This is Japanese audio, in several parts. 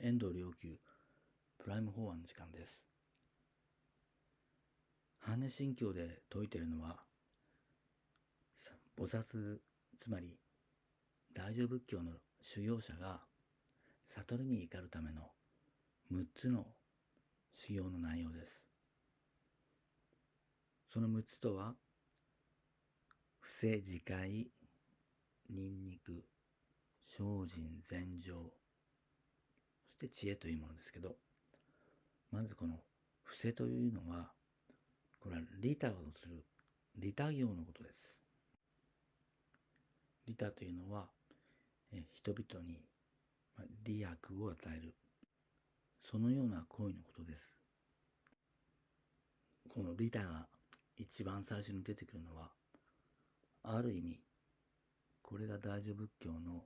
遠藤良久プライム法案の時間です。般若心経で説いているのは、菩薩、つまり大乗仏教の修行者が悟りに至るための6つの修行の内容です。その6つとは、不正自戒、ニンニク、精進禅情、して知恵というものですけど、まずこの伏せというのは、これは利他をする、利他行のことです。利他というのは、え人々に利益を与える。そのような行為のことです。この利他が一番最初に出てくるのは、ある意味、これが大乗仏教の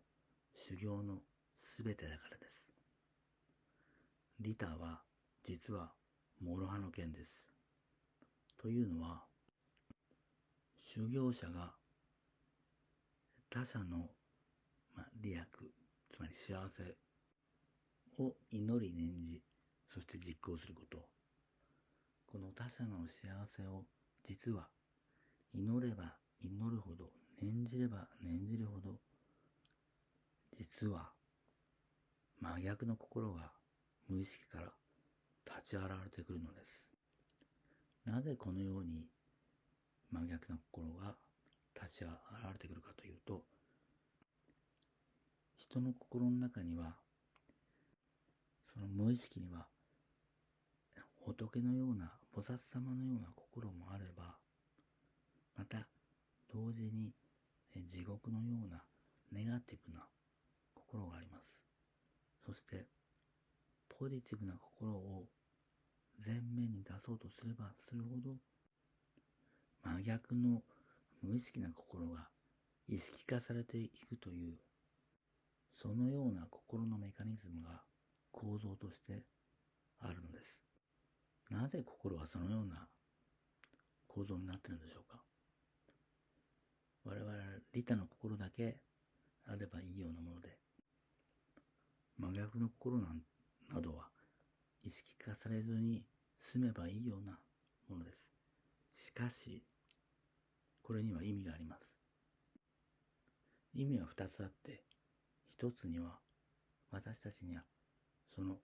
修行のすべてだからです。利他は実は諸刃の剣です。というのは、修行者が他者の、まあ、利益、つまり幸せを祈り念じ、そして実行すること。この他者の幸せを実は祈れば祈るほど、念じれば念じるほど、実は真逆の心が無意識から立ち現れてくるのです。なぜこのように真逆な心が立ち現れてくるかというと、人の心の中には、その無意識には、仏のような、菩薩様のような心もあれば、また、同時に地獄のようなネガティブな心があります。そして、ポジティブな心を前面に出そうとすればするほど、真逆の無意識な心が意識化されていくという、そのような心のメカニズムが構造としてあるのです。なぜ心はそのような構造になってるんでしょうか？我々は利他の心だけあればいいようなもので、真逆の心なんなどは意識化されずに済めばいいようなものです。しかし、これには意味があります。意味は二つあって、一つには私たちにはその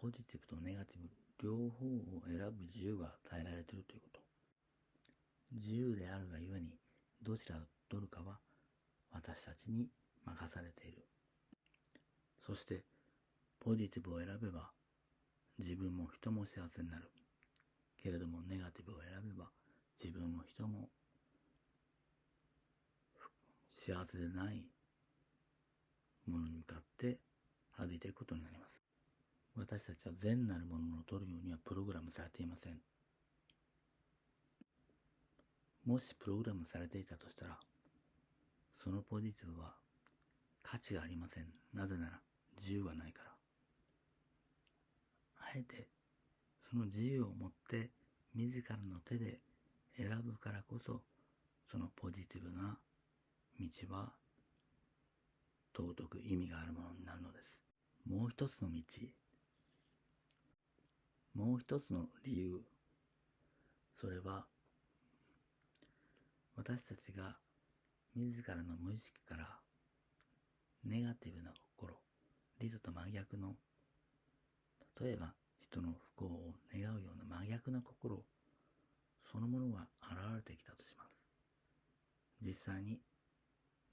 ポジティブとネガティブ両方を選ぶ自由が与えられているということ。自由であるがゆえにどちらを取るかは私たちに任されている。そしてポジティブを選べば自分も人も幸せになる。けれどもネガティブを選べば自分も人も幸せでないものに向かって歩いていくことになります。私たちは善なるものを取るようにはプログラムされていません。もしプログラムされていたとしたら、そのポジティブは価値がありません。なぜなら自由はないから。えてその自由を持って自らの手で選ぶからこそ、そのポジティブな道は尊く意味があるものになるのです。もう一つの道、もう一つの理由、それは私たちが自らの無意識からネガティブな心、リズと真逆の、例えば人の不幸を願うような真逆な心そのものが現れてきたとします。実際に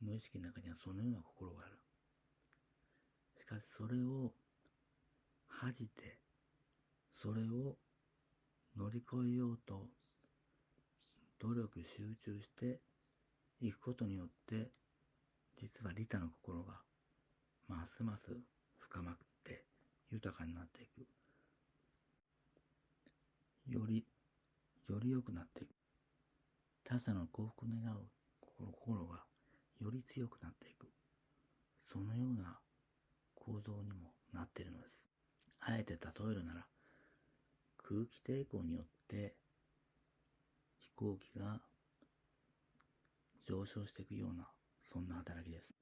無意識の中にはそのような心がある。しかしそれを恥じて、それを乗り越えようと努力集中していくことによって、実は利他の心がますます深まって豊かになっていく。より、より良くなっていく。他者の幸福を願う心がより強くなっていく。そのような構造にもなっているのです。あえて例えるなら、空気抵抗によって飛行機が上昇していくような、そんな働きです。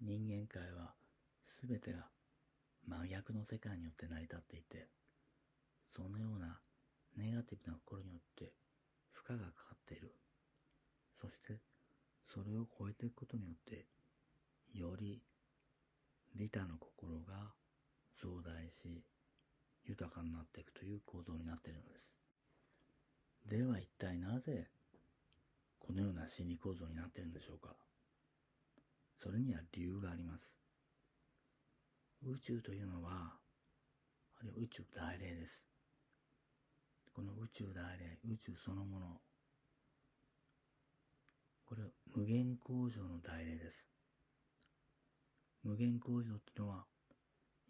人間界は全てが真逆の世界によって成り立っていて、そのようなネガティブな心によって負荷がかかっている。そして、それを超えていくことによって、より利他の心が増大し、豊かになっていくという構造になっているのです。では一体なぜ、このような心理構造になっているんでしょうかそれには理由があります。宇宙というのは、あるいは宇宙大霊です。この宇宙大霊、宇宙そのもの、これは無限工場の大霊です。無限工場っていうのは、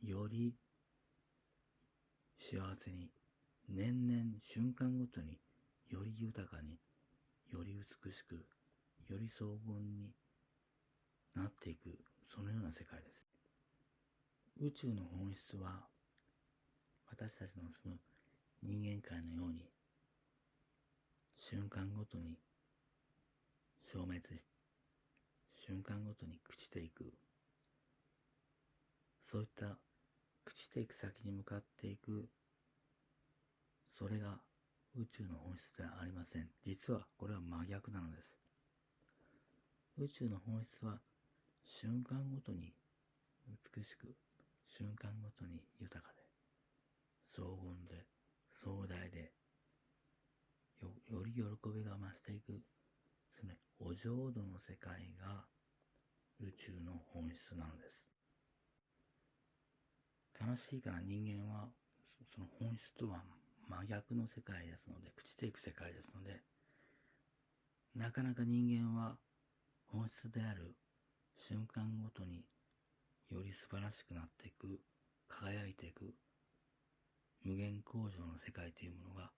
より幸せに、年々瞬間ごとにより豊かに、より美しく、より荘厳になっていく、そのような世界です。宇宙の本質は、私たちの住む人間界のように、瞬間ごとに消滅し、瞬間ごとに朽ちていく、そういった朽ちていく先に向かっていく、それが宇宙の本質ではありません。実はこれは真逆なのです。宇宙の本質は瞬間ごとに美しく、瞬間ごとに豊かで、荘厳で、壮大で、よより喜びが増していく、つまりお浄土の世界が宇宙の本質なのです。悲しいから人間はその本質とは真逆の世界ですので、朽ちていく世界ですので、なかなか人間は本質である瞬間ごとにより素晴らしくなっていく、輝いていく、無限工場の世界というものが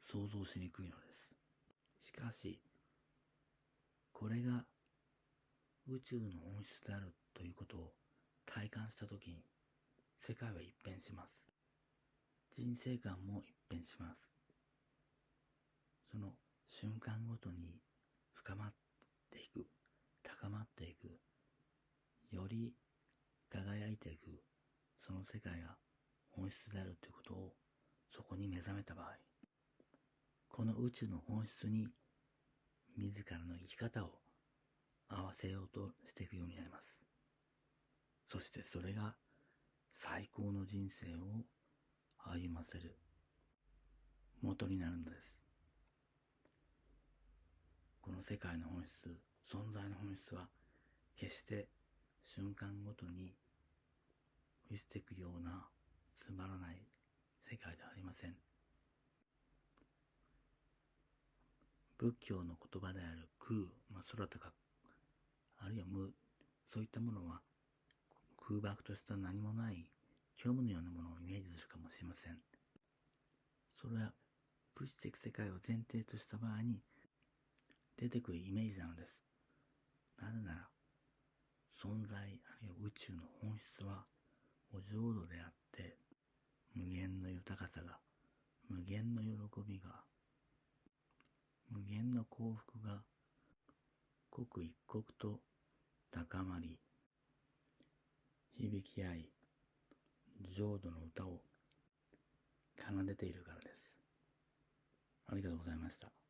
想像しにくいのです。しかし、これが宇宙の本質であるということを体感したときに、世界は一変します。人生観も一変します。その瞬間ごとに深まっていく、高まっていく、より輝いていく、その世界が本質であるということをそこに目覚めた場合、この宇宙の本質に自らの生き方を合わせようとしていくようになります。そしてそれが最高の人生を歩ませる元になるのです。この世界の本質、存在の本質は決して瞬間ごとに見捨ていくようなつまらない世界ではありません。仏教の言葉である空、まあ、空とか、あるいは無、そういったものは空爆とした何もない虚無のようなものをイメージするかもしれません。それは物質的世界を前提とした場合に出てくるイメージなのです。なぜなら、存在あるいは宇宙の本質はお浄土であって、無限の豊かさが、無限の喜びが、無限の幸福が、刻一刻と高まり、響き合い、浄土の歌を奏でているからです。ありがとうございました。